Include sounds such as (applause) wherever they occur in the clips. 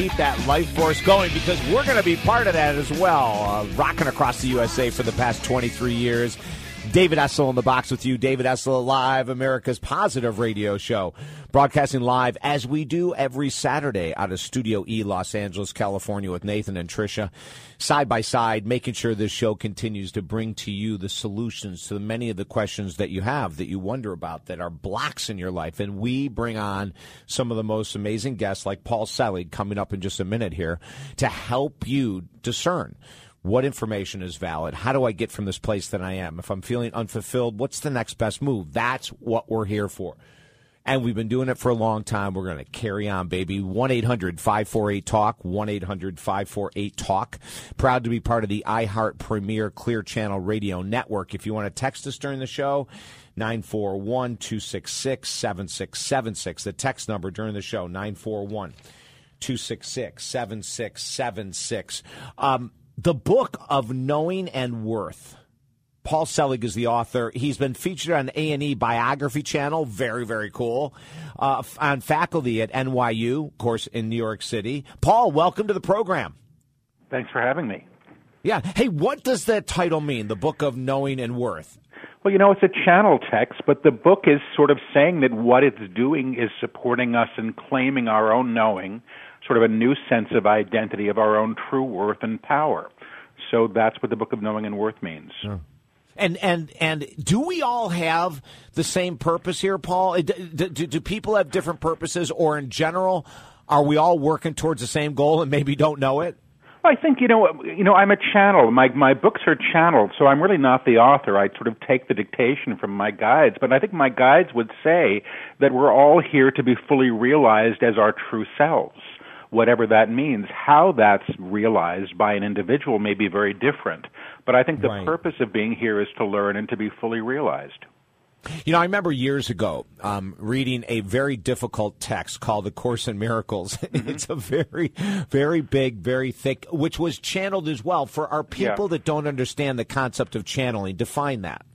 Keep that life force going because we're going to be part of that as well. Uh, rocking across the USA for the past 23 years. David Essel in the box with you. David Essel Live, America's positive radio show. Broadcasting live as we do every Saturday out of Studio E, Los Angeles, California with Nathan and Trisha. Side by side, making sure this show continues to bring to you the solutions to many of the questions that you have, that you wonder about, that are blocks in your life. And we bring on some of the most amazing guests like Paul Selig coming up in just a minute here to help you discern what information is valid? How do I get from this place that I am? If I'm feeling unfulfilled, what's the next best move? That's what we're here for. And we've been doing it for a long time. We're going to carry on, baby. 1 800 548 Talk, 1 800 548 Talk. Proud to be part of the iHeart Premier Clear Channel Radio Network. If you want to text us during the show, 941 266 7676. The text number during the show, 941 266 7676. Um, The book of knowing and worth. Paul Selig is the author. He's been featured on A and E Biography Channel. Very, very cool. Uh, on faculty at NYU, of course, in New York City. Paul, welcome to the program. Thanks for having me. Yeah. Hey, what does that title mean? The Book of Knowing and Worth. Well, you know, it's a channel text, but the book is sort of saying that what it's doing is supporting us in claiming our own knowing, sort of a new sense of identity of our own true worth and power. So that's what the Book of Knowing and Worth means. And and and do we all have the same purpose here, Paul? Uh, do, do, do, people have different purposes, or in general, are we all working towards the same goal and maybe don't know it? I think you know, you know, I'm a channel. My my books are channeled, so I'm really not the author. I sort of take the dictation from my guides, but I think my guides would say that we're all here to be fully realized as our true selves whatever that means. How that's realized by an individual may be very different. But I think the Right. purpose of being here is to learn and to be fully realized. You know, I remember years ago um, reading a very difficult text called "The Course in Miracles." (laughs) it's a very, very big, very thick, which was channeled as well for our people Yeah. that don't understand the concept of channeling. Define that.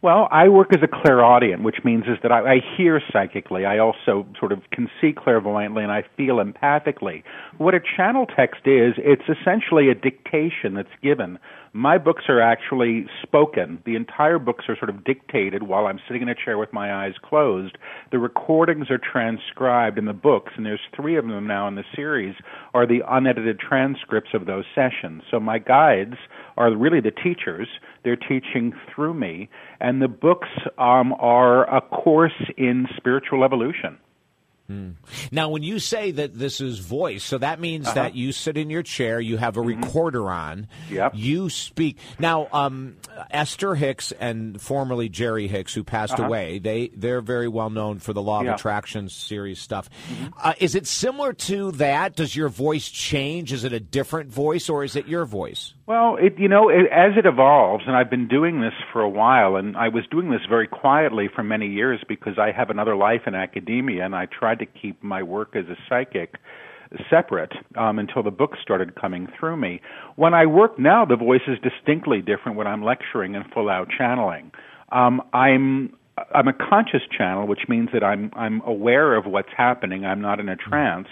Well, I work as a clairaudient, which means is that I, I hear psychically. I also sort of can see clairvoyantly, and I feel empathically. What a channel text is, it's essentially a dictation that's given. My books are actually spoken. The entire books are sort of dictated while I'm sitting in a chair with my eyes closed. The recordings are transcribed in the books, and there's three of them now in the series, are the unedited transcripts of those sessions. So my guides are really the teachers. They're teaching through me, and the books um, are a course in spiritual evolution. Now, when you say that this is voice, so that means Uh-huh. that you sit in your chair, you have a recorder on, Mm-hmm. Yep. you speak. Now, um, Esther Hicks and formerly Jerry Hicks, who passed away, they they're very well known for the Law of Uh-huh. Yeah. Attraction series stuff. Uh, is it similar to that? Does your voice change? Is it a different voice, or is it your voice? Well, it, you know, it, as it evolves, and I've been doing this for a while, and I was doing this very quietly for many years because I have another life in academia, and I tried to keep my work as a psychic separate um, until the books started coming through me. When I work now, the voice is distinctly different when I'm lecturing and full out channeling. Um, I'm I'm a conscious channel, which means that I'm I'm aware of what's happening. I'm not in a trance.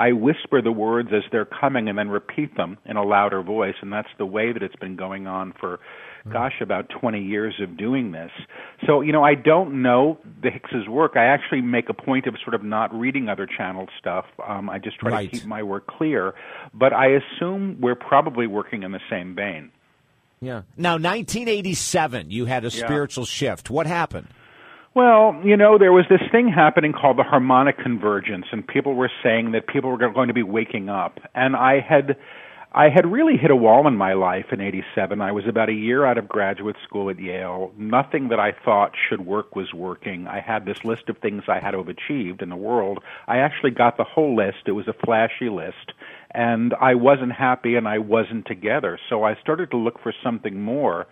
I whisper the words as they're coming and then repeat them in a louder voice, and that's the way that it's been going on for, gosh, about 20 years of doing this. So, you know, I don't know the Hicks's work. I actually make a point of sort of not reading other channel stuff. Um, I just try Right. to keep my work clear, but I assume we're probably working in the same vein. Yeah. Now, 1987, you had a Yeah. spiritual shift. What happened? Well, you know, there was this thing happening called the harmonic convergence, and people were saying that people were going to be waking up. And I had, I had really hit a wall in my life in '87. I was about a year out of graduate school at Yale. Nothing that I thought should work was working. I had this list of things I had to have achieved in the world. I actually got the whole list. It was a flashy list, and I wasn't happy, and I wasn't together. So I started to look for something more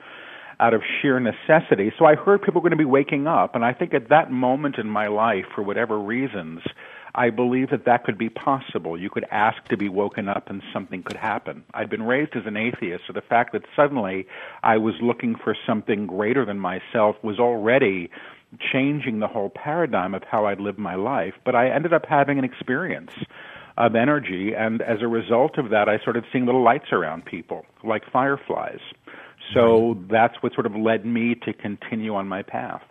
out of sheer necessity. So I heard people were going to be waking up, and I think at that moment in my life, for whatever reasons, I believe that that could be possible. You could ask to be woken up and something could happen. I'd been raised as an atheist, so the fact that suddenly I was looking for something greater than myself was already changing the whole paradigm of how I'd live my life, but I ended up having an experience of energy, and as a result of that, I started seeing little lights around people, like fireflies. So that's what sort of led me to continue on my path.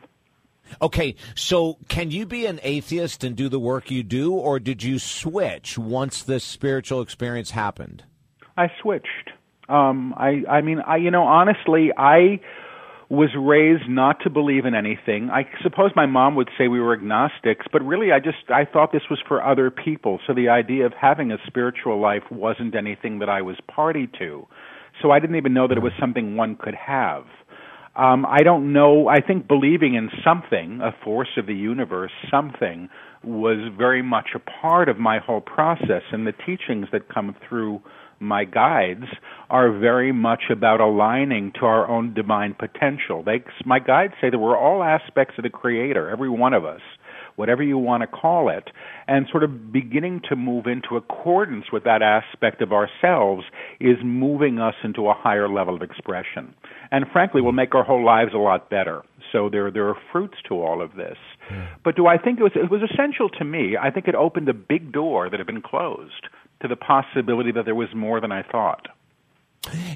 Okay, so can you be an atheist and do the work you do, or did you switch once this spiritual experience happened? I switched. Um, I, I mean, I, you know, honestly, I was raised not to believe in anything. I suppose my mom would say we were agnostics, but really I just I thought this was for other people. So the idea of having a spiritual life wasn't anything that I was party to. So I didn't even know that it was something one could have. Um, I don't know. I think believing in something, a force of the universe, something, was very much a part of my whole process. And the teachings that come through my guides are very much about aligning to our own divine potential. They, my guides say that we're all aspects of the Creator, every one of us whatever you want to call it, and sort of beginning to move into accordance with that aspect of ourselves is moving us into a higher level of expression. And frankly, will make our whole lives a lot better. So there, there are fruits to all of this. But do I think it was, it was essential to me? I think it opened a big door that had been closed to the possibility that there was more than I thought.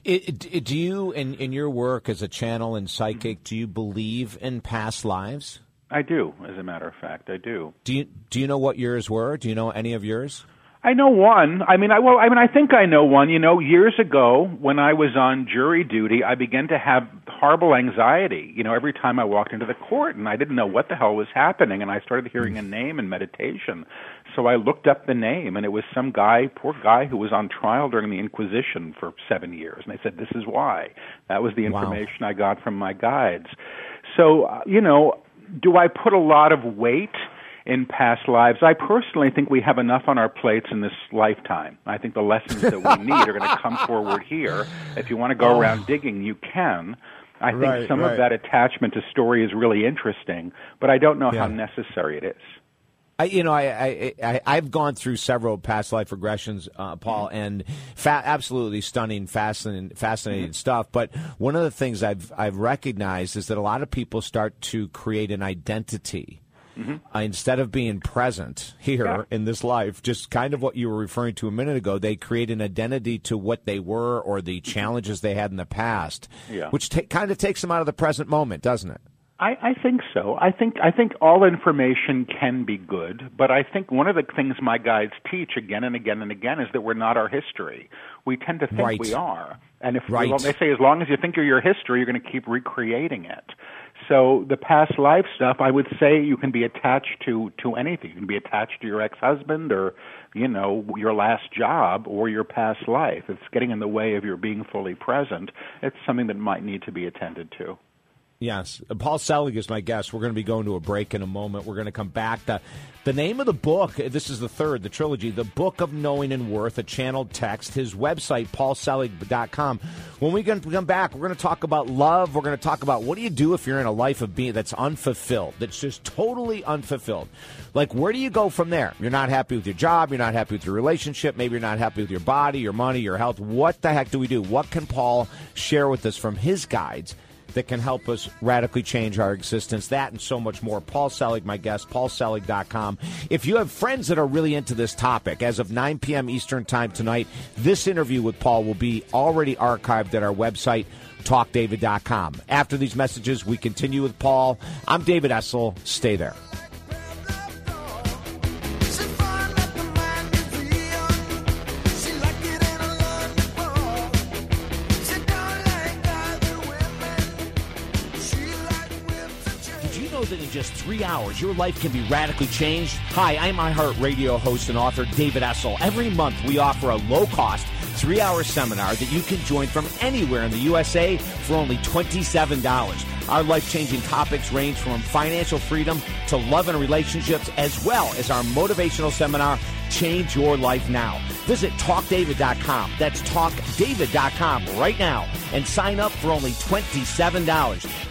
It, it, do you, in, in your work as a channel and psychic, do you believe in past lives? I do, as a matter of fact, I do. Do you do you know what yours were? Do you know any of yours? I know one. I mean, I well, I mean, I think I know one. You know, years ago when I was on jury duty, I began to have horrible anxiety. You know, every time I walked into the court, and I didn't know what the hell was happening, and I started hearing a name in meditation. So I looked up the name, and it was some guy, poor guy, who was on trial during the Inquisition for seven years. And they said, "This is why." That was the information wow. I got from my guides. So, uh, you know, do I put a lot of weight in past lives? I personally think we have enough on our plates in this lifetime. I think the lessons that we need are going (laughs) to come forward here. If you want to go oh. around digging, you can. I think right, some right. of that attachment to story is really interesting, but I don't know yeah. how necessary it is. I, you know, I, I, I have gone through several past life regressions, uh, Paul, mm-hmm. and fa- absolutely stunning, fascinating, fascinating mm-hmm. stuff. But one of the things I've I've recognized is that a lot of people start to create an identity. Mm-hmm. Uh, instead of being present here yeah. in this life, just kind of what you were referring to a minute ago, they create an identity to what they were or the mm-hmm. challenges they had in the past, yeah. which ta- kind of takes them out of the present moment, doesn't it? I, I think so. I think I think all information can be good, but I think one of the things my guides teach again and again and again is that we're not our history. We tend to think right. we are, and if right. well, they say as long as you think you're your history, you're going to keep recreating it. So the past life stuff, I would say you can be attached to to anything. You can be attached to your ex-husband or you know your last job or your past life. If it's getting in the way of your being fully present, it's something that might need to be attended to. Yes. Uh, Paul Selig is my guest. We're going to be going to a break in a moment. We're going to come back. The, the name of the book, uh, this is the third, the trilogy, The Book of Knowing and Worth, a channeled text, his website, paulselig.com. When we come back, we're going to talk about love. We're going to talk about what do you do if you're in a life of being that's unfulfilled, that's just totally unfulfilled. Like, where do you go from there? You're not happy with your job. You're not happy with your relationship. Maybe you're not happy with your body, your money, your health. What the heck do we do? What can Paul share with us from his guides? That can help us radically change our existence. That and so much more. Paul Selig, my guest, paulselig.com. If you have friends that are really into this topic, as of 9 p.m. Eastern Time tonight, this interview with Paul will be already archived at our website, talkdavid.com. After these messages, we continue with Paul. I'm David Essel. Stay there. Just three hours, your life can be radically changed. Hi, I'm iHeartRadio host and author David Essel. Every month, we offer a low cost three hour seminar that you can join from anywhere in the USA for only $27. Our life changing topics range from financial freedom to love and relationships, as well as our motivational seminar, Change Your Life Now. Visit talkdavid.com. That's talkdavid.com right now and sign up for only $27.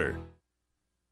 order.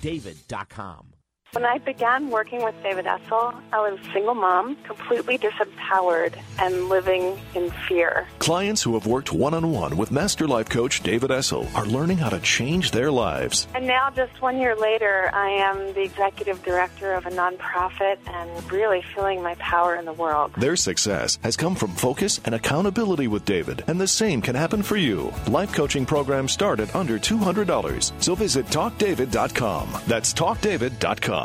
talkdavid.com. When I began working with David Essel, I was a single mom, completely disempowered and living in fear. Clients who have worked one on one with Master Life Coach David Essel are learning how to change their lives. And now, just one year later, I am the executive director of a nonprofit and really feeling my power in the world. Their success has come from focus and accountability with David, and the same can happen for you. Life coaching programs start at under $200. So visit talkdavid.com. That's talkdavid.com.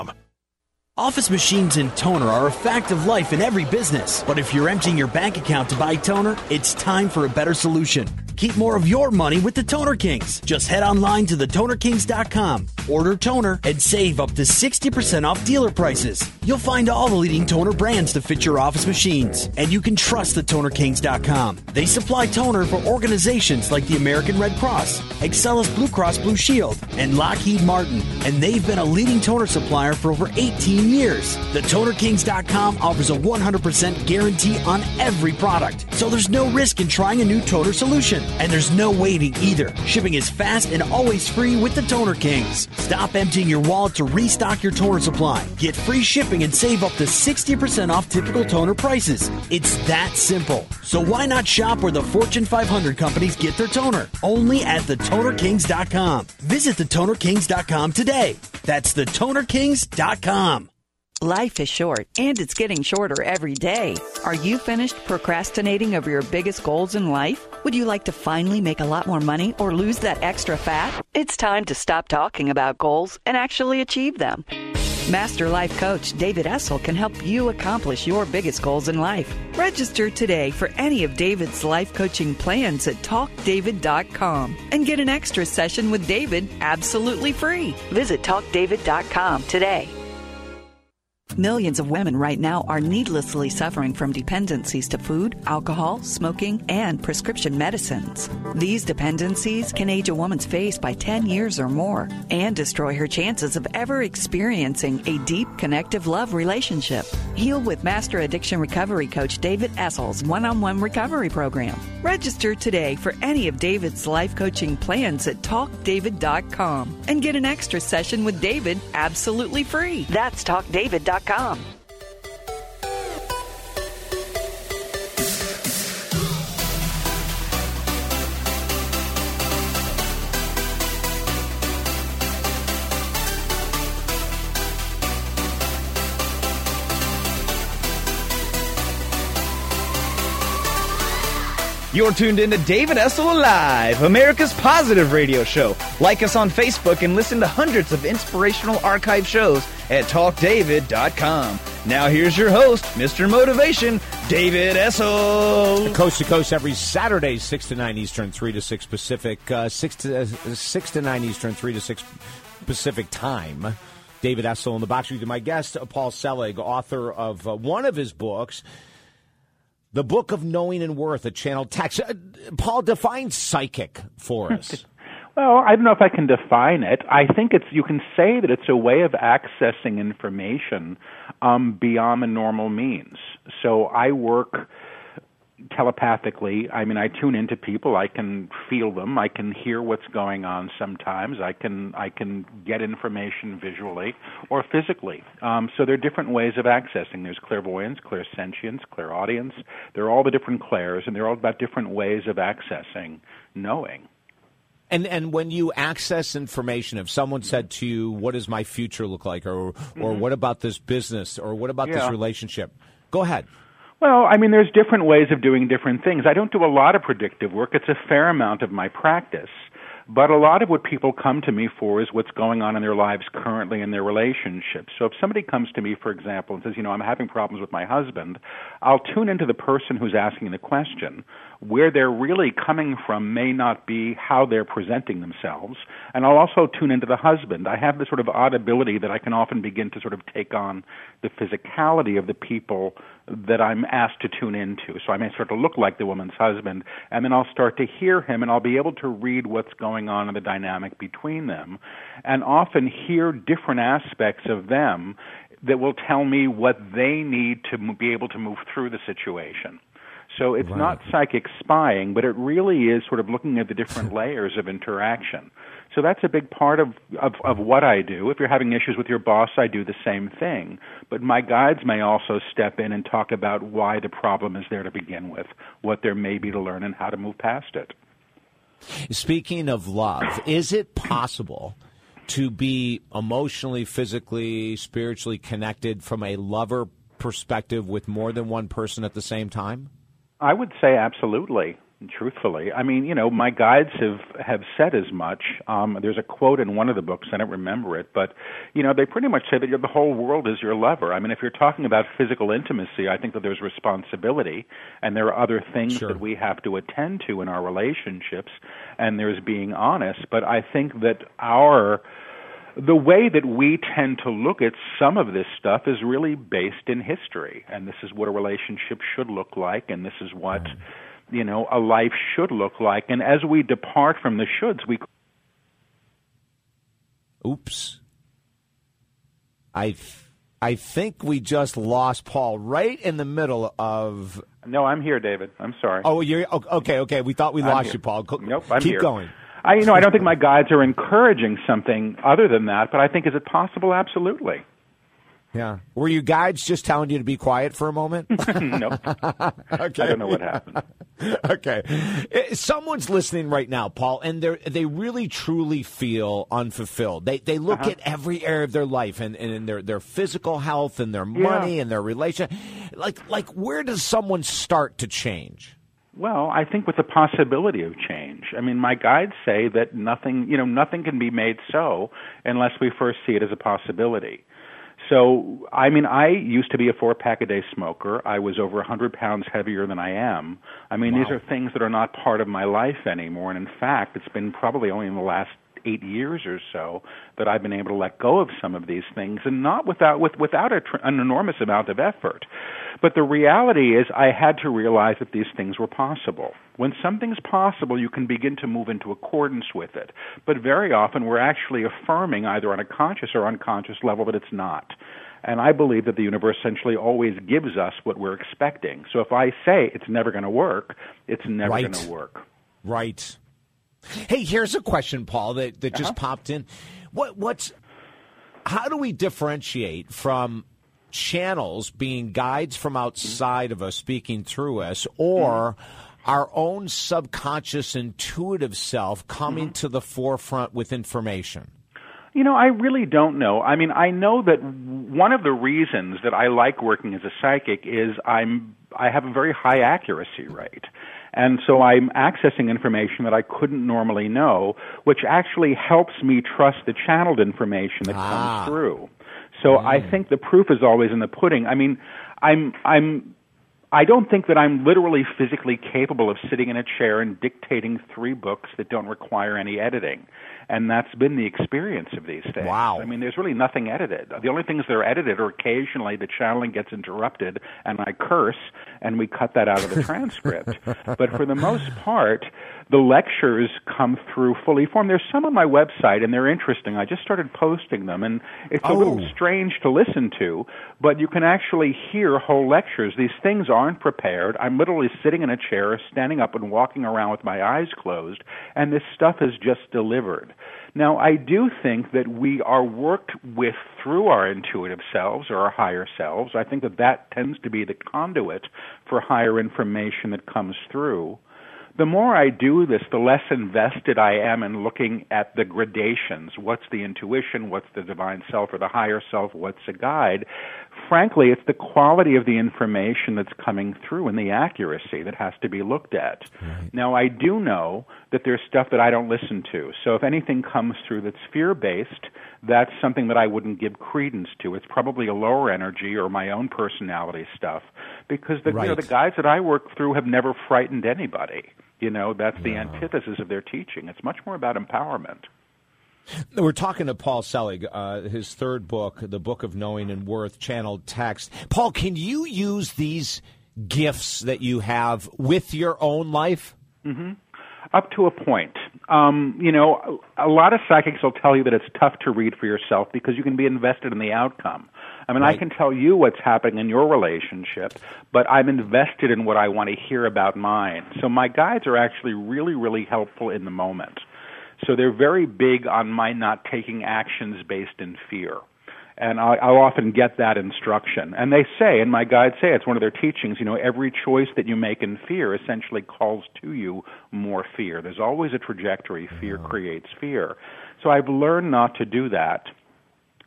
Office machines and toner are a fact of life in every business. But if you're emptying your bank account to buy toner, it's time for a better solution. Keep more of your money with the Toner Kings. Just head online to thetonerkings.com, order toner, and save up to 60% off dealer prices. You'll find all the leading toner brands to fit your office machines. And you can trust thetonerkings.com. They supply toner for organizations like the American Red Cross, Excellus Blue Cross Blue Shield, and Lockheed Martin. And they've been a leading toner supplier for over 18 years. TheTonerKings.com offers a 100% guarantee on every product. So there's no risk in trying a new toner solution. And there's no waiting either. Shipping is fast and always free with the Toner Kings. Stop emptying your wallet to restock your toner supply. Get free shipping and save up to 60% off typical toner prices. It's that simple. So why not shop where the Fortune 500 companies get their toner? Only at thetonerkings.com. Visit thetonerkings.com today. That's thetonerkings.com. Life is short, and it's getting shorter every day. Are you finished procrastinating over your biggest goals in life? Would you like to finally make a lot more money or lose that extra fat? It's time to stop talking about goals and actually achieve them. Master Life Coach David Essel can help you accomplish your biggest goals in life. Register today for any of David's life coaching plans at talkdavid.com and get an extra session with David absolutely free. Visit talkdavid.com today. Millions of women right now are needlessly suffering from dependencies to food, alcohol, smoking, and prescription medicines. These dependencies can age a woman's face by 10 years or more and destroy her chances of ever experiencing a deep, connective love relationship. Heal with Master Addiction Recovery Coach David Essel's one on one recovery program. Register today for any of David's life coaching plans at talkdavid.com and get an extra session with David absolutely free. That's talkdavid.com. Gmail.com. You're tuned in to David Essel Alive, America's positive radio show. Like us on Facebook and listen to hundreds of inspirational archive shows at talkdavid.com. Now here's your host, Mr. Motivation, David Essel. Coast to coast every Saturday, 6 to 9 Eastern, 3 to 6 Pacific, uh, 6, to, uh, 6 to 9 Eastern, 3 to 6 Pacific time. David Essel in the box with. My guest, Paul Selig, author of uh, one of his books, The Book of Knowing and Worth, a channel text. Uh, Paul, define psychic for (laughs) us. Well, I don't know if I can define it. I think it's you can say that it's a way of accessing information um, beyond the normal means. So I work telepathically. I mean, I tune into people. I can feel them. I can hear what's going on. Sometimes I can I can get information visually or physically. Um, so there are different ways of accessing. There's clairvoyance, clairsentience, clairaudience. They're all the different clairs, and they're all about different ways of accessing knowing. And and when you access information, if someone said to you, "What does my future look like?" or or Mhm. "What about this business?" or "What about this relationship?" Go ahead. Well, I mean, there's different ways of doing different things. I don't do a lot of predictive work. It's a fair amount of my practice. But a lot of what people come to me for is what's going on in their lives currently in their relationships. So if somebody comes to me, for example, and says, you know, I'm having problems with my husband, I'll tune into the person who's asking the question. Where they're really coming from may not be how they're presenting themselves. And I'll also tune into the husband. I have this sort of odd ability that I can often begin to sort of take on the physicality of the people that I'm asked to tune into. So I may start to look like the woman's husband, and then I'll start to hear him, and I'll be able to read what's going on in the dynamic between them, and often hear different aspects of them that will tell me what they need to be able to move through the situation. So it's not psychic spying, but it really is sort of looking at the different (laughs) layers of interaction. So that's a big part of, of, of what I do. If you're having issues with your boss, I do the same thing. But my guides may also step in and talk about why the problem is there to begin with, what there may be to learn, and how to move past it. Speaking of love, is it possible to be emotionally, physically, spiritually connected from a lover perspective with more than one person at the same time? I would say absolutely. Truthfully, I mean, you know, my guides have have said as much. Um, there's a quote in one of the books, I don't remember it, but you know, they pretty much say that you're, the whole world is your lover. I mean, if you're talking about physical intimacy, I think that there's responsibility, and there are other things that we have to attend to in our relationships, and there's being honest. But I think that our the way that we tend to look at some of this stuff is really based in history and this is what a relationship should look like and this is what mm. you know a life should look like and as we depart from the shoulds we Oops. I I think we just lost Paul right in the middle of. No, I'm here, David. I'm sorry. Oh, you're okay. Okay, we thought we I'm lost here. you, Paul. Nope, I'm Keep here. going. I you know I don't think my guides are encouraging something other than that, but I think is it possible? Absolutely. Yeah. Were you guides just telling you to be quiet for a moment? (laughs) (laughs) nope. okay. I don't know what happened. (laughs) okay. Eh, Someone's listening right now, Paul, and they they really truly feel unfulfilled. They they look Uh-huh. at every area of their life and, and in their, their physical health and their Yeah. money and their relation. Like like where does someone start to change? Well, I think with the possibility of change. I mean, my guides say that nothing, you know, nothing can be made so unless we first see it as a possibility. So, I mean, I used to be a four pack a day smoker. I was over a 100 pounds heavier than I am. I mean, these are things that are not part of my life anymore. And in fact, it's been probably only in the last eight years or so that I've been able to let go of some of these things, and not without with, without a, an enormous amount of effort. But the reality is, I had to realize that these things were possible. When something's possible, you can begin to move into accordance with it. But very often, we're actually affirming either on a conscious or unconscious level that it's not. And I believe that the universe essentially always gives us what we're expecting. So if I say it's never going to work, it's never Right. going to work. Right. Hey, here's a question, Paul, that, that just uh-huh. popped in. What what's how do we differentiate from channels being guides from outside of us speaking through us or mm-hmm. our own subconscious intuitive self coming mm-hmm. to the forefront with information? You know, I really don't know. I mean, I know that one of the reasons that I like working as a psychic is I'm I have a very high accuracy rate. And so I'm accessing information that I couldn't normally know, which actually helps me trust the channeled information that Ah. comes through. So I think the proof is always in the pudding. I mean, I'm I'm I don't think that I'm literally physically capable of sitting in a chair and dictating three books that don't require any editing. And that's been the experience of these things. Wow. I mean, there's really nothing edited. The only things that are edited are occasionally the channeling gets interrupted and I curse and we cut that out of the (laughs) transcript. but for the most part, the lectures come through fully formed. There's some on my website and they're interesting. I just started posting them and it's a little Oh. strange to listen to, but you can actually hear whole lectures. These things aren't prepared. I'm literally sitting in a chair, standing up and walking around with my eyes closed, and this stuff is just delivered. Now, I do think that we are worked with through our intuitive selves or our higher selves. I think that that tends to be the conduit for higher information that comes through. The more I do this, the less invested I am in looking at the gradations. What's the intuition? What's the divine self or the higher self? What's a guide? Frankly, it's the quality of the information that's coming through and the accuracy that has to be looked at. Right. Now, I do know that there's stuff that I don't listen to. So if anything comes through that's fear based, that's something that I wouldn't give credence to. It's probably a lower energy or my own personality stuff because the right. you know the guys that I work through have never frightened anybody. You know, that's the antithesis of their teaching. It's much more about empowerment. We're talking to Paul Selig, uh, his third book, The Book of Knowing and Worth, channeled text. Paul, can you use these gifts that you have with your own life? Mm-hmm. Up to a point. Um, you know, a lot of psychics will tell you that it's tough to read for yourself because you can be invested in the outcome. I mean, right. I can tell you what's happening in your relationship, but I'm invested in what I want to hear about mine. So my guides are actually really, really helpful in the moment. So they're very big on my not taking actions based in fear and I, I'll often get that instruction. And they say, and my guides say, it's one of their teachings. You know, every choice that you make in fear essentially calls to you more fear. There's always a trajectory. Fear oh. creates fear. So I've learned not to do that,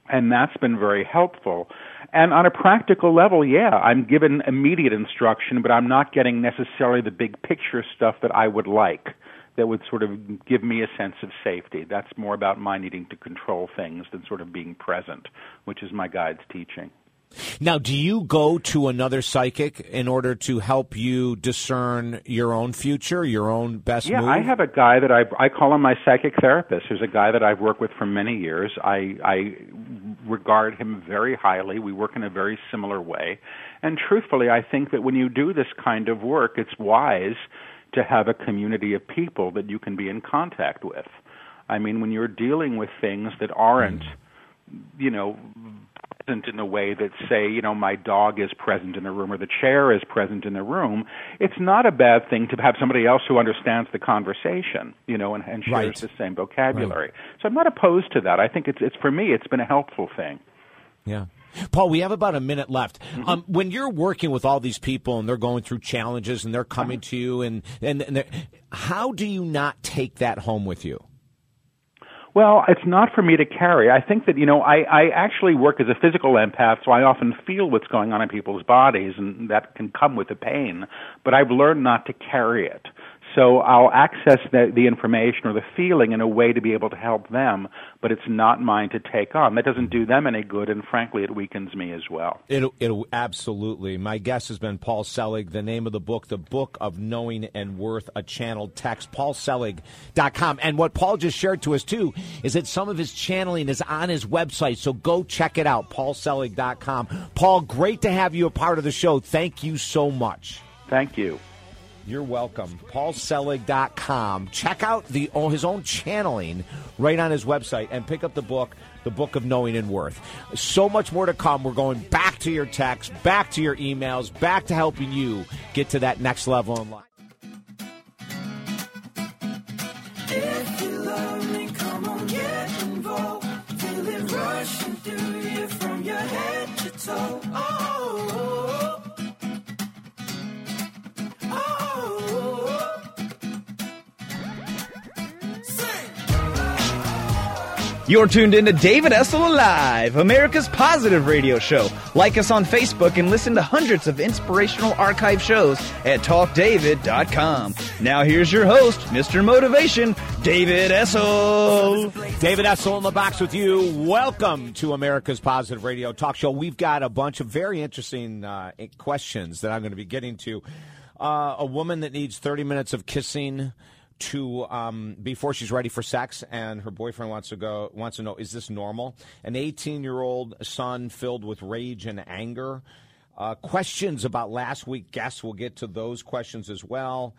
and that's been very helpful. And on a practical level, yeah, I'm given immediate instruction, but I'm not getting necessarily the big picture stuff that I would like that would sort of give me a sense of safety. That's more about my needing to control things than sort of being present, which is my guide's teaching. Now, do you go to another psychic in order to help you discern your own future, your own best yeah, move? I have a guy that I I call him my psychic therapist. Who's a guy that I've worked with for many years. I I regard him very highly. We work in a very similar way, and truthfully, I think that when you do this kind of work, it's wise to have a community of people that you can be in contact with. I mean, when you're dealing with things that aren't, hmm. You know, present in a way that say, you know, my dog is present in the room or the chair is present in the room, it's not a bad thing to have somebody else who understands the conversation, you know, and, and shares right. the same vocabulary. Right. So I'm not opposed to that. I think it's it's for me it's been a helpful thing. Yeah. Paul, we have about a minute left. Mm-hmm. Um, when you're working with all these people and they're going through challenges and they're coming uh-huh. to you, and and, and how do you not take that home with you? Well, it's not for me to carry. I think that, you know, I, I actually work as a physical empath, so I often feel what's going on in people's bodies, and that can come with the pain. But I've learned not to carry it. So I'll access the, the information or the feeling in a way to be able to help them, but it's not mine to take on. That doesn't do them any good, and frankly, it weakens me as well. It'll, it'll absolutely. My guest has been Paul Selig. The name of the book, The Book of Knowing and Worth, a channeled text, paulselig.com. And what Paul just shared to us, too, is that some of his channeling is on his website, so go check it out, paulselig.com. Paul, great to have you a part of the show. Thank you so much. Thank you. You're welcome. PaulSelig.com. Check out the oh, his own channeling right on his website and pick up the book, The Book of Knowing and Worth. So much more to come. We're going back to your texts, back to your emails, back to helping you get to that next level in life. If you You're tuned in to David Essel Alive, America's positive radio show. Like us on Facebook and listen to hundreds of inspirational archive shows at talkdavid.com. Now here's your host, Mr. Motivation, David Essel. David Essel in the box with you. Welcome to America's positive radio talk show. We've got a bunch of very interesting uh, questions that I'm going to be getting to. Uh, a woman that needs 30 minutes of kissing to um, before she's ready for sex, and her boyfriend wants to go wants to know is this normal? An 18 year old son filled with rage and anger. Uh, questions about last week guests. We'll get to those questions as well.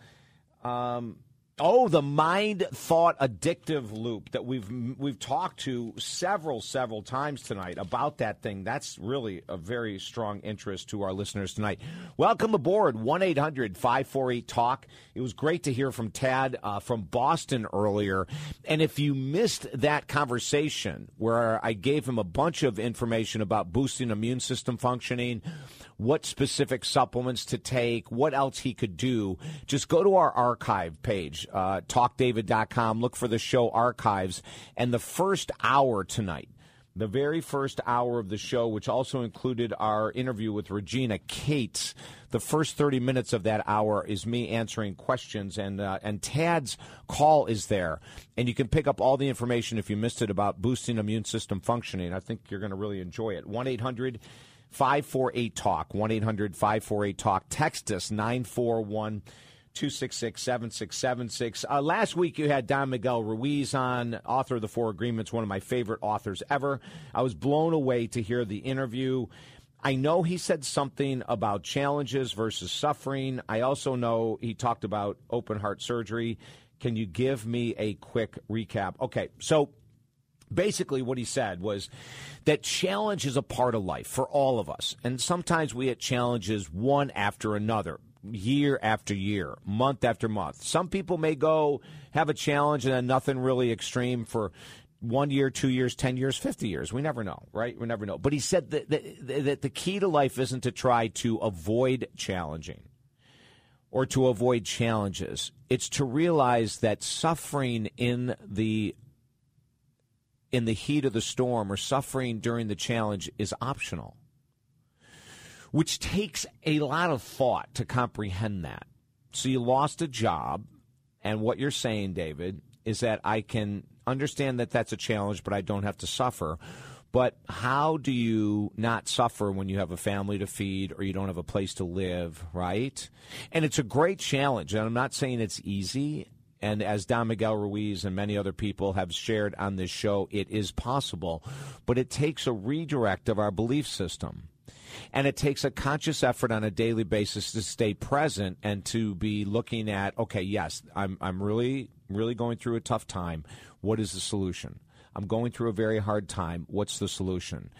Um, Oh, the mind thought addictive loop that we've we've talked to several several times tonight about that thing. That's really a very strong interest to our listeners tonight. Welcome aboard 1-800-548-talk. It was great to hear from Tad uh, from Boston earlier. And if you missed that conversation where I gave him a bunch of information about boosting immune system functioning, what specific supplements to take, what else he could do, just go to our archive page, uh, talkdavid.com, look for the show archives, and the first hour tonight the very first hour of the show, which also included our interview with Regina Cates. The first 30 minutes of that hour is me answering questions, and, uh, and Tad's call is there. And you can pick up all the information if you missed it about boosting immune system functioning. I think you're going to really enjoy it. 1 800 548 Talk, 1 800 548 Talk. Text us 941 266 7676. Uh, last week you had Don Miguel Ruiz on, author of The Four Agreements, one of my favorite authors ever. I was blown away to hear the interview. I know he said something about challenges versus suffering. I also know he talked about open heart surgery. Can you give me a quick recap? Okay, so basically what he said was that challenge is a part of life for all of us. And sometimes we hit challenges one after another year after year, month after month. Some people may go have a challenge and then nothing really extreme for one year, two years, 10 years, 50 years. We never know, right? We never know. But he said that, that, that the key to life isn't to try to avoid challenging or to avoid challenges. It's to realize that suffering in the in the heat of the storm or suffering during the challenge is optional which takes a lot of thought to comprehend that. So you lost a job, and what you're saying, David, is that I can understand that that's a challenge, but I don't have to suffer. But how do you not suffer when you have a family to feed or you don't have a place to live, right? And it's a great challenge. And I'm not saying it's easy. And as Don Miguel Ruiz and many other people have shared on this show, it is possible. But it takes a redirect of our belief system. And it takes a conscious effort on a daily basis to stay present and to be looking at, okay, yes, I'm, I'm really, really going through a tough time. What is the solution? I'm going through a very hard time. What's the solution?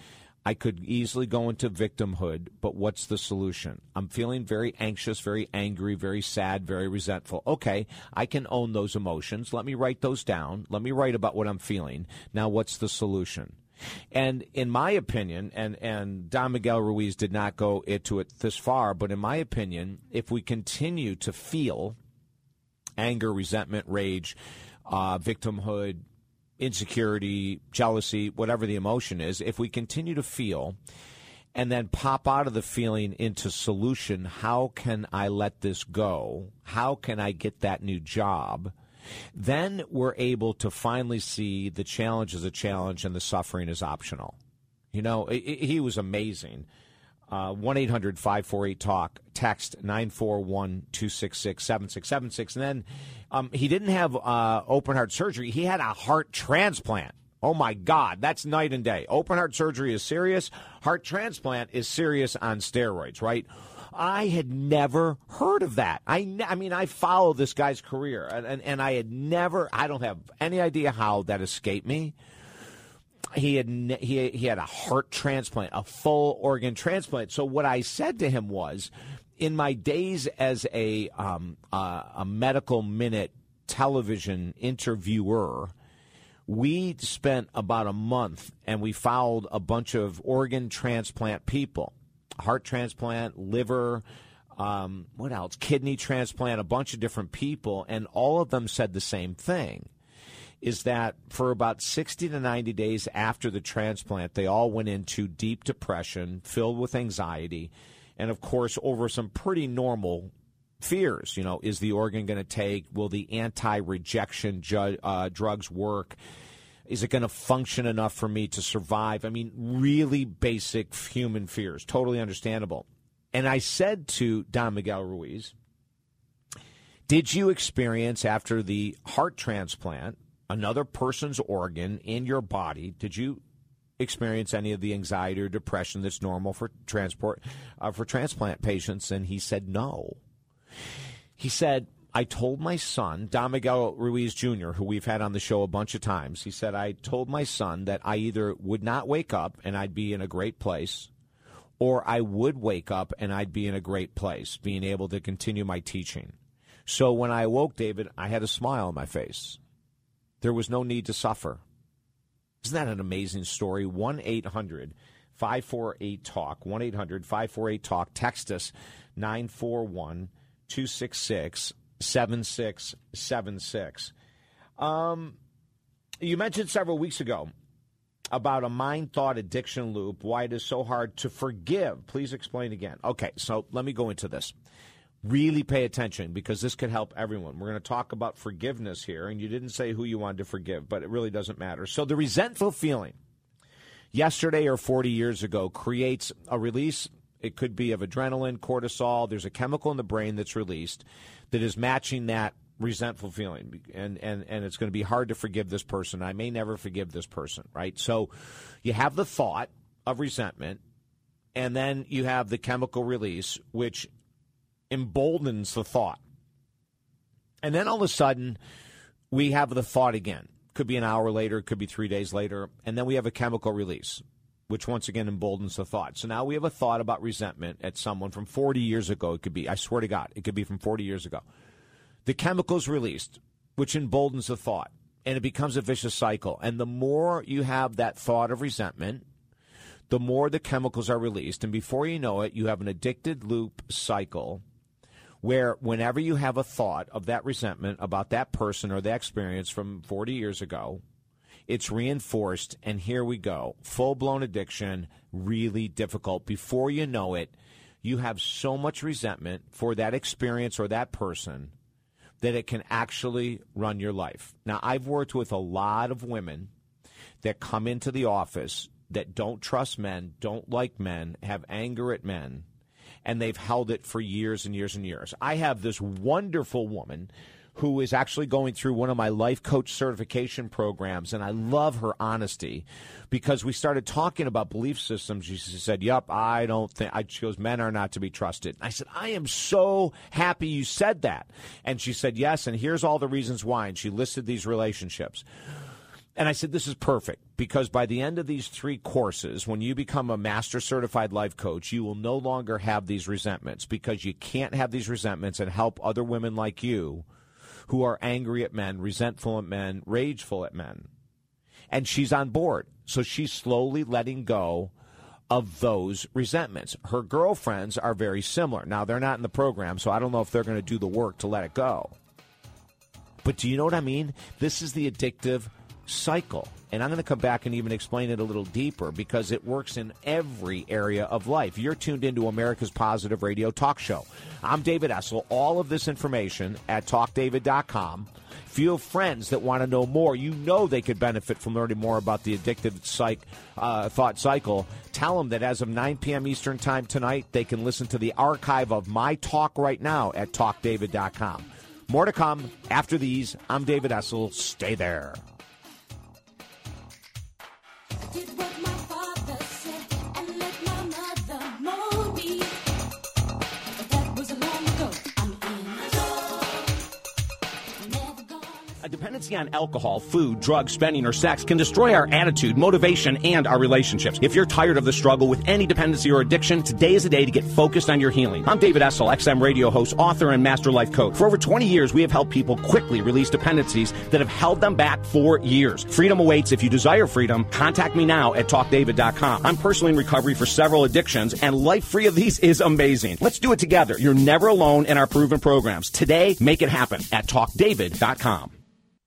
I could easily go into victimhood, but what's the solution? I'm feeling very anxious, very angry, very sad, very resentful. Okay, I can own those emotions. Let me write those down. Let me write about what I'm feeling. Now, what's the solution? And in my opinion, and, and Don Miguel Ruiz did not go into it this far, but in my opinion, if we continue to feel anger, resentment, rage, uh, victimhood, insecurity, jealousy, whatever the emotion is, if we continue to feel and then pop out of the feeling into solution, how can I let this go? How can I get that new job? Then we're able to finally see the challenge as a challenge and the suffering is optional. You know, it, it, he was amazing. Uh, 1 800 548 TALK, text 941 266 7676. And then um, he didn't have uh, open heart surgery, he had a heart transplant. Oh my God, that's night and day. Open heart surgery is serious, heart transplant is serious on steroids, right? I had never heard of that. I, I mean, I follow this guy's career, and, and, and I had never, I don't have any idea how that escaped me. He had he he had a heart transplant, a full organ transplant. So what I said to him was, in my days as a um, uh, a medical minute television interviewer, we spent about a month and we followed a bunch of organ transplant people heart transplant, liver, um, what else? Kidney transplant, a bunch of different people, and all of them said the same thing is that for about 60 to 90 days after the transplant, they all went into deep depression, filled with anxiety, and of course, over some pretty normal fears. You know, is the organ going to take? Will the anti rejection ju- uh, drugs work? Is it going to function enough for me to survive? I mean, really basic human fears, totally understandable. And I said to Don Miguel Ruiz, Did you experience after the heart transplant another person's organ in your body? Did you experience any of the anxiety or depression that's normal for transport uh, for transplant patients? And he said no. He said, I told my son, Don Miguel Ruiz Jr., who we've had on the show a bunch of times, he said, I told my son that I either would not wake up and I'd be in a great place, or I would wake up and I'd be in a great place, being able to continue my teaching. So when I awoke, David, I had a smile on my face. There was no need to suffer. Isn't that an amazing story? 1 800 548 Talk, 1 800 548 Talk. Text us 941 266 7676. Um, you mentioned several weeks ago about a mind thought addiction loop, why it is so hard to forgive. Please explain again. Okay, so let me go into this. Really pay attention because this could help everyone. We're going to talk about forgiveness here, and you didn't say who you wanted to forgive, but it really doesn't matter. So, the resentful feeling yesterday or 40 years ago creates a release. It could be of adrenaline, cortisol. There's a chemical in the brain that's released that is matching that resentful feeling and, and, and it's going to be hard to forgive this person. I may never forgive this person, right? So you have the thought of resentment and then you have the chemical release which emboldens the thought. And then all of a sudden we have the thought again. Could be an hour later, could be 3 days later, and then we have a chemical release which once again emboldens the thought. So now we have a thought about resentment at someone from 40 years ago. It could be, I swear to God, it could be from 40 years ago the chemicals released, which emboldens the thought, and it becomes a vicious cycle. And the more you have that thought of resentment, the more the chemicals are released. And before you know it, you have an addicted loop cycle where whenever you have a thought of that resentment about that person or that experience from 40 years ago, it's reinforced. And here we go full blown addiction, really difficult. Before you know it, you have so much resentment for that experience or that person that it can actually run your life. Now, I've worked with a lot of women that come into the office that don't trust men, don't like men, have anger at men, and they've held it for years and years and years. I have this wonderful woman who is actually going through one of my life coach certification programs. And I love her honesty because we started talking about belief systems. She said, Yep, I don't think, I, she goes, men are not to be trusted. I said, I am so happy you said that. And she said, Yes, and here's all the reasons why. And she listed these relationships. And I said, this is perfect because by the end of these three courses, when you become a master certified life coach, you will no longer have these resentments because you can't have these resentments and help other women like you who are angry at men, resentful at men, rageful at men. And she's on board. So she's slowly letting go of those resentments. Her girlfriends are very similar. Now, they're not in the program, so I don't know if they're going to do the work to let it go. But do you know what I mean? This is the addictive cycle. And I'm going to come back and even explain it a little deeper because it works in every area of life. You're tuned into America's Positive Radio Talk Show. I'm David Essel. All of this information at talkdavid.com. If you have friends that want to know more, you know they could benefit from learning more about the addictive psych, uh, thought cycle. Tell them that as of 9 p.m. Eastern Time tonight, they can listen to the archive of my talk right now at talkdavid.com. More to come after these. I'm David Essel. Stay there it what A dependency on alcohol, food, drugs, spending, or sex can destroy our attitude, motivation, and our relationships. If you're tired of the struggle with any dependency or addiction, today is the day to get focused on your healing. I'm David Essel, XM radio host, author, and master life coach. For over 20 years, we have helped people quickly release dependencies that have held them back for years. Freedom awaits. If you desire freedom, contact me now at talkdavid.com. I'm personally in recovery for several addictions, and life free of these is amazing. Let's do it together. You're never alone in our proven programs. Today, make it happen at talkdavid.com.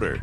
order.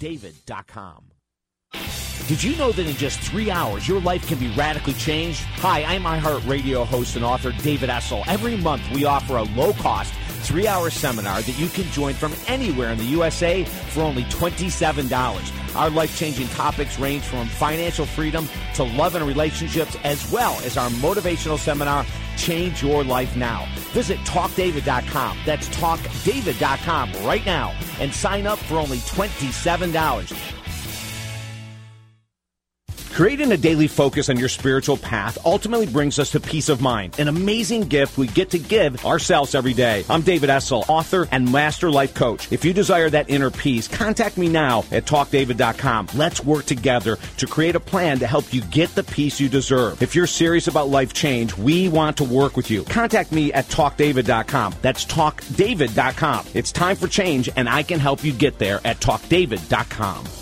talkdavid.com. Did you know that in just three hours, your life can be radically changed? Hi, I'm iHeartRadio host and author David Essel. Every month, we offer a low cost, three hour seminar that you can join from anywhere in the USA for only $27. Our life changing topics range from financial freedom to love and relationships, as well as our motivational seminar, Change Your Life Now. Visit talkdavid.com. That's talkdavid.com right now and sign up for only $27. Creating a daily focus on your spiritual path ultimately brings us to peace of mind, an amazing gift we get to give ourselves every day. I'm David Essel, author and master life coach. If you desire that inner peace, contact me now at talkdavid.com. Let's work together to create a plan to help you get the peace you deserve. If you're serious about life change, we want to work with you. Contact me at talkdavid.com. That's talkdavid.com. It's time for change, and I can help you get there at talkdavid.com.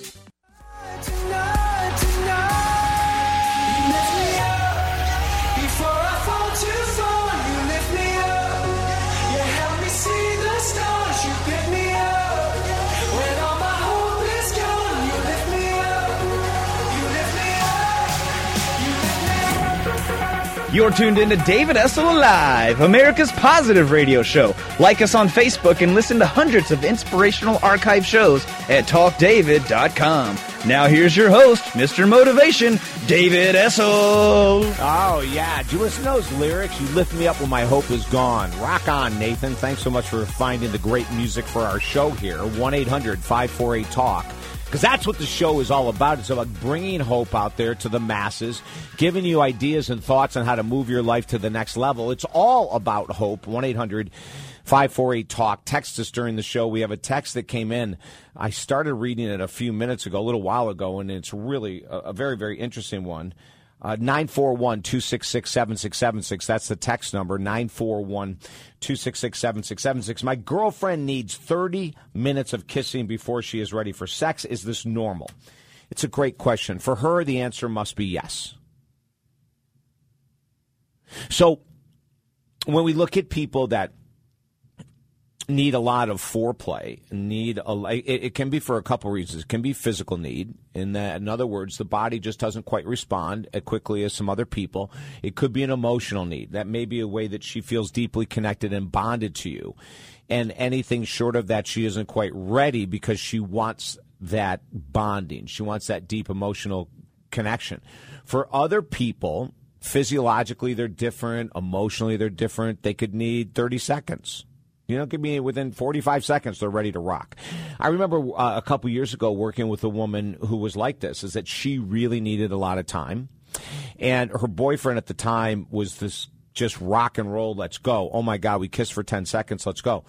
You're tuned in to David Essel Alive, America's positive radio show. Like us on Facebook and listen to hundreds of inspirational archive shows at talkdavid.com. Now here's your host, Mr. Motivation, David Essel. Oh, yeah. Do you listen to those lyrics? You lift me up when my hope is gone. Rock on, Nathan. Thanks so much for finding the great music for our show here. 1 800 548 TALK because that's what the show is all about. It's about bringing hope out there to the masses, giving you ideas and thoughts on how to move your life to the next level. It's all about hope. 1 800 548 Talk. Text us during the show. We have a text that came in. I started reading it a few minutes ago, a little while ago, and it's really a, a very, very interesting one. Uh, 941 266 7676. That's the text number, 941 266 7676. My girlfriend needs 30 minutes of kissing before she is ready for sex. Is this normal? It's a great question. For her, the answer must be yes. So, when we look at people that need a lot of foreplay. Need a it, it, can be for a couple reasons. It can be physical need. In that, in other words, the body just doesn't quite respond as quickly as some other people. It could be an emotional need. That may be a way that she feels deeply connected and bonded to you. And anything short of that, she isn't quite ready because she wants that bonding. She wants that deep emotional connection. For other people, physiologically they're different, emotionally they're different. They could need 30 seconds you know, give me within 45 seconds, they're ready to rock. I remember uh, a couple years ago working with a woman who was like this, is that she really needed a lot of time. And her boyfriend at the time was this just rock and roll, let's go. Oh my God, we kissed for 10 seconds, let's go.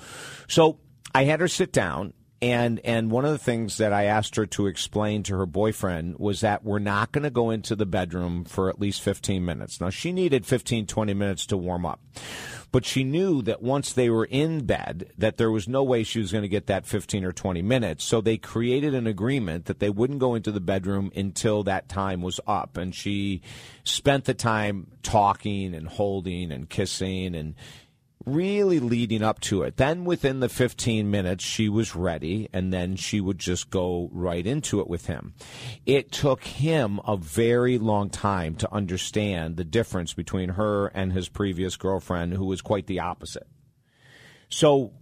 So I had her sit down and and one of the things that I asked her to explain to her boyfriend was that we're not going to go into the bedroom for at least 15 minutes. Now she needed 15 20 minutes to warm up. but she knew that once they were in bed, that there was no way she was going to get that 15 or 20 minutes. So they created an agreement that they wouldn't go into the bedroom until that time was up. And she spent the time talking and holding and kissing and really leading up to it. Then within the 15 minutes, she was ready, and then she would just go right into it with him. It took him a very long time to understand the difference between her and his previous girlfriend, who was quite the opposite. So,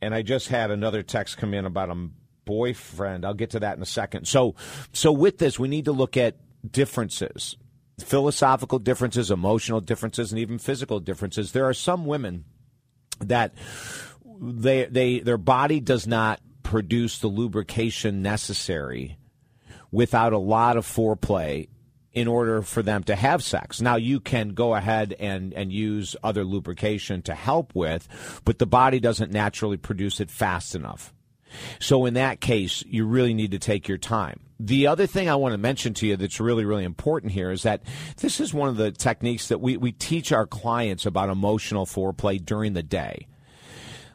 and I just had another text come in about a boyfriend. I'll get to that in a second. So, so with this, we need to look at differences philosophical differences, emotional differences, and even physical differences. There are some women that they they their body does not produce the lubrication necessary without a lot of foreplay in order for them to have sex. Now you can go ahead and, and use other lubrication to help with, but the body doesn't naturally produce it fast enough. So in that case, you really need to take your time. The other thing I want to mention to you that's really, really important here is that this is one of the techniques that we, we teach our clients about emotional foreplay during the day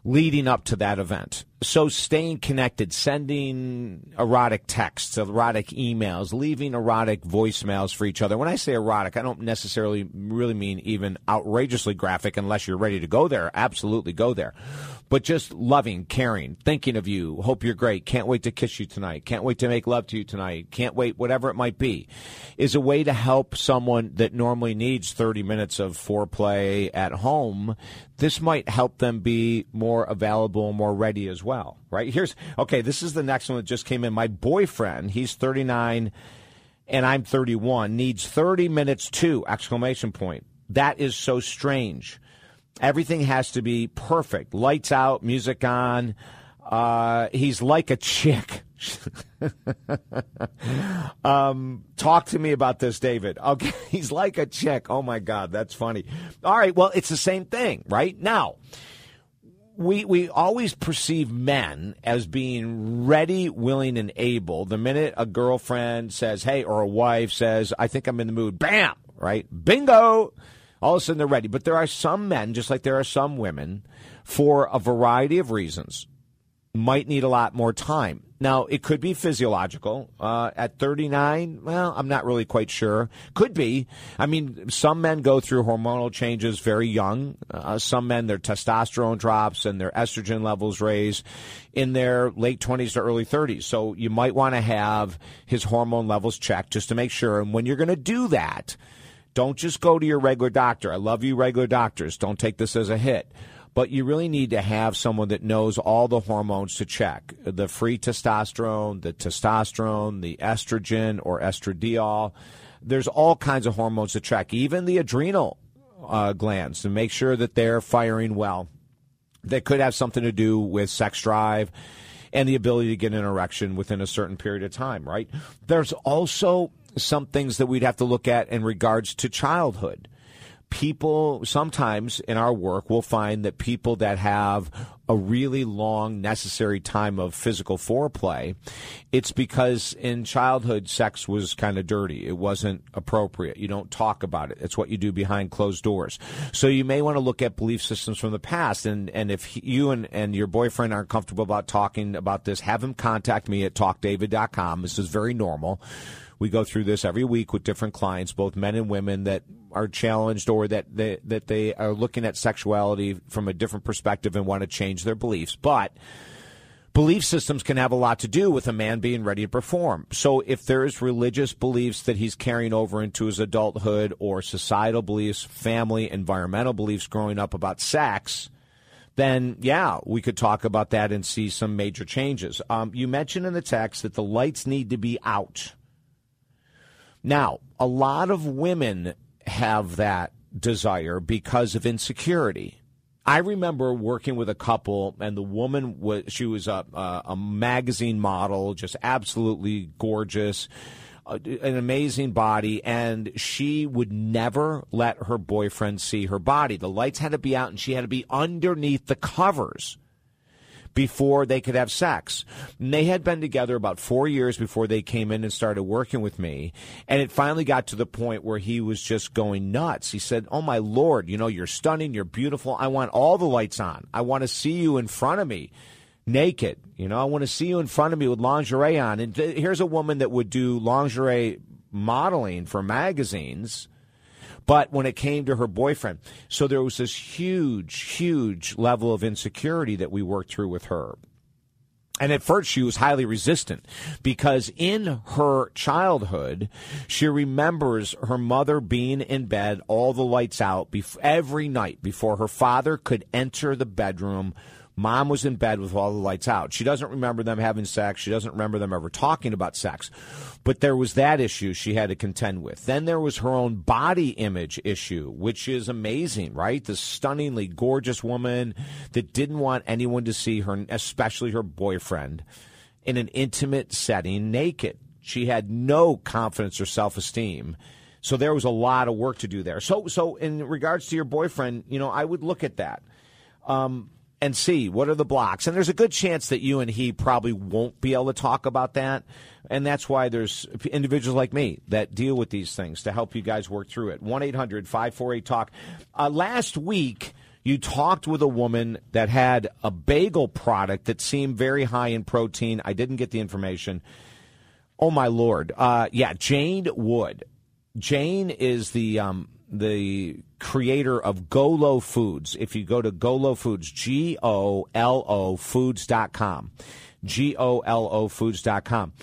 leading up to that event. So staying connected, sending erotic texts, erotic emails, leaving erotic voicemails for each other. When I say erotic, I don't necessarily really mean even outrageously graphic unless you're ready to go there. Absolutely go there. But just loving, caring, thinking of you, hope you're great, can't wait to kiss you tonight, can't wait to make love to you tonight, can't wait, whatever it might be, is a way to help someone that normally needs 30 minutes of foreplay at home. This might help them be more available, more ready as well well, right? Here's okay, this is the next one that just came in. My boyfriend, he's 39 and I'm 31, needs 30 minutes too, exclamation point. That is so strange. Everything has to be perfect. Lights out, music on. Uh, he's like a chick. (laughs) um, talk to me about this, David. Okay, (laughs) he's like a chick. Oh my God, that's funny. All right, well, it's the same thing, right? Now, we we always perceive men as being ready, willing, and able. The minute a girlfriend says, "Hey," or a wife says, "I think I'm in the mood," bam, right? Bingo. All of a sudden they're ready. But there are some men, just like there are some women, for a variety of reasons, might need a lot more time. Now, it could be physiological. Uh, at 39, well, I'm not really quite sure. Could be. I mean, some men go through hormonal changes very young. Uh, some men, their testosterone drops and their estrogen levels raise in their late 20s to early 30s. So you might want to have his hormone levels checked just to make sure. And when you're going to do that, don't just go to your regular doctor. I love you, regular doctors. Don't take this as a hit but you really need to have someone that knows all the hormones to check the free testosterone, the testosterone, the estrogen or estradiol. There's all kinds of hormones to check, even the adrenal uh, glands to make sure that they're firing well. That could have something to do with sex drive and the ability to get an erection within a certain period of time, right? There's also some things that we'd have to look at in regards to childhood people sometimes in our work will find that people that have a really long necessary time of physical foreplay it's because in childhood sex was kind of dirty. It wasn't appropriate. You don't talk about it. It's what you do behind closed doors. So you may want to look at belief systems from the past and and if you and, and your boyfriend aren't comfortable about talking about this have him contact me at talkdavid.com this is very normal we go through this every week with different clients, both men and women that are challenged or that they, that they are looking at sexuality from a different perspective and want to change their beliefs. But belief systems can have a lot to do with a man being ready to perform. So if there's religious beliefs that he's carrying over into his adulthood or societal beliefs, family, environmental beliefs growing up about sex, then yeah, we could talk about that and see some major changes. Um, you mentioned in the text that the lights need to be out. Now, a lot of women have that desire because of insecurity. I remember working with a couple, and the woman was she was a a, a magazine model, just absolutely gorgeous, uh, an amazing body, and she would never let her boyfriend see her body. The lights had to be out, and she had to be underneath the covers before they could have sex. And they had been together about four years before they came in and started working with me. And it finally got to the point where he was just going nuts. He said, Oh my Lord, you know, you're stunning, you're beautiful. I want all the lights on. I want to see you in front of me naked. You know, I want to see you in front of me with lingerie on. And th- here's a woman that would do lingerie modeling for magazines. But when it came to her boyfriend, so there was this huge, huge level of insecurity that we worked through with her. And at first, she was highly resistant because in her childhood, she remembers her mother being in bed, all the lights out, every night before her father could enter the bedroom Mom was in bed with all the lights out. She doesn't remember them having sex. She doesn't remember them ever talking about sex. But there was that issue she had to contend with. Then there was her own body image issue, which is amazing, right? The stunningly gorgeous woman that didn't want anyone to see her, especially her boyfriend, in an intimate setting naked. She had no confidence or self esteem. So there was a lot of work to do there. So, so in regards to your boyfriend, you know, I would look at that. Um, and see what are the blocks. And there's a good chance that you and he probably won't be able to talk about that. And that's why there's individuals like me that deal with these things to help you guys work through it. 1 800 548 TALK. Uh, last week, you talked with a woman that had a bagel product that seemed very high in protein. I didn't get the information. Oh, my Lord. Uh, yeah, Jane Wood. Jane is the. Um, the creator of Golo Foods. If you go to Golo Foods, G O L O Foods.com, G O L O Foods.com.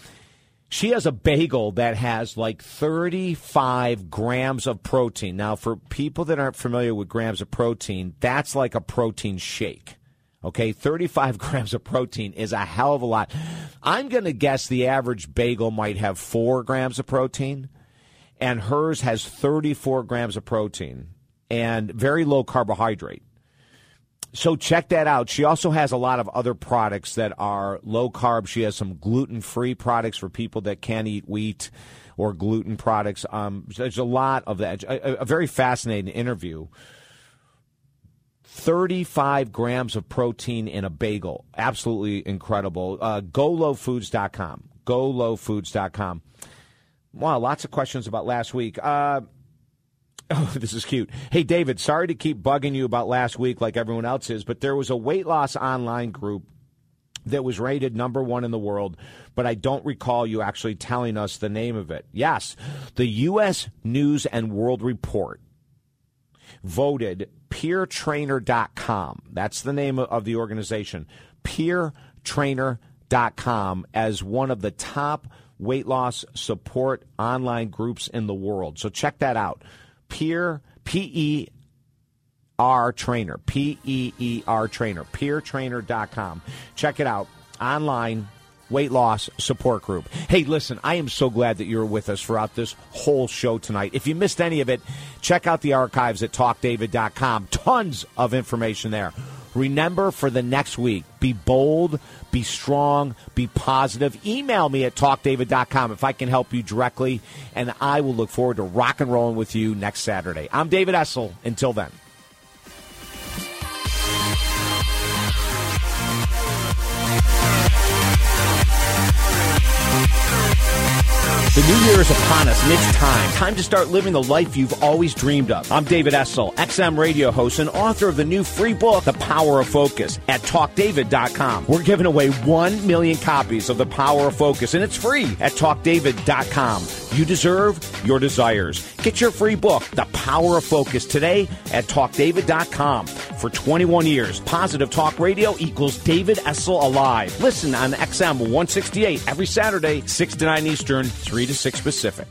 She has a bagel that has like 35 grams of protein. Now, for people that aren't familiar with grams of protein, that's like a protein shake. Okay, 35 (laughs) grams of protein is a hell of a lot. I'm going to guess the average bagel might have four grams of protein and hers has 34 grams of protein and very low carbohydrate. So check that out. She also has a lot of other products that are low carb. She has some gluten free products for people that can't eat wheat or gluten products. Um, there's a lot of that. A, a very fascinating interview. 35 grams of protein in a bagel. Absolutely incredible. Uh, GoloFoods.com. GoloFoods.com. Wow, lots of questions about last week. Uh, (laughs) oh, this is cute. Hey, David, sorry to keep bugging you about last week like everyone else is, but there was a weight loss online group that was rated number one in the world, but I don't recall you actually telling us the name of it. Yes, the U.S. News and World Report voted peertrainer.com. That's the name of the organization, peertrainer.com, as one of the top weight loss support online groups in the world. So check that out. Peer, P E R Trainer, P E E R Trainer, peertrainer.com. Check it out online weight loss support group. Hey, listen, I am so glad that you're with us throughout this whole show tonight. If you missed any of it, check out the archives at talkdavid.com. Tons of information there. Remember for the next week, be bold, be strong, be positive. Email me at talkdavid.com if I can help you directly, and I will look forward to rock and rolling with you next Saturday. I'm David Essel. Until then. The new year is upon us, and it's time. Time to start living the life you've always dreamed of. I'm David Essel, XM radio host and author of the new free book, The Power of Focus, at talkdavid.com. We're giving away 1 million copies of The Power of Focus, and it's free at talkdavid.com. You deserve your desires. Get your free book, The Power of Focus, today at talkdavid.com. For 21 years, Positive Talk Radio equals David Essel Alive. Listen on XM 168 every Saturday, 6 to 9 Eastern, 3 to 6 Pacific.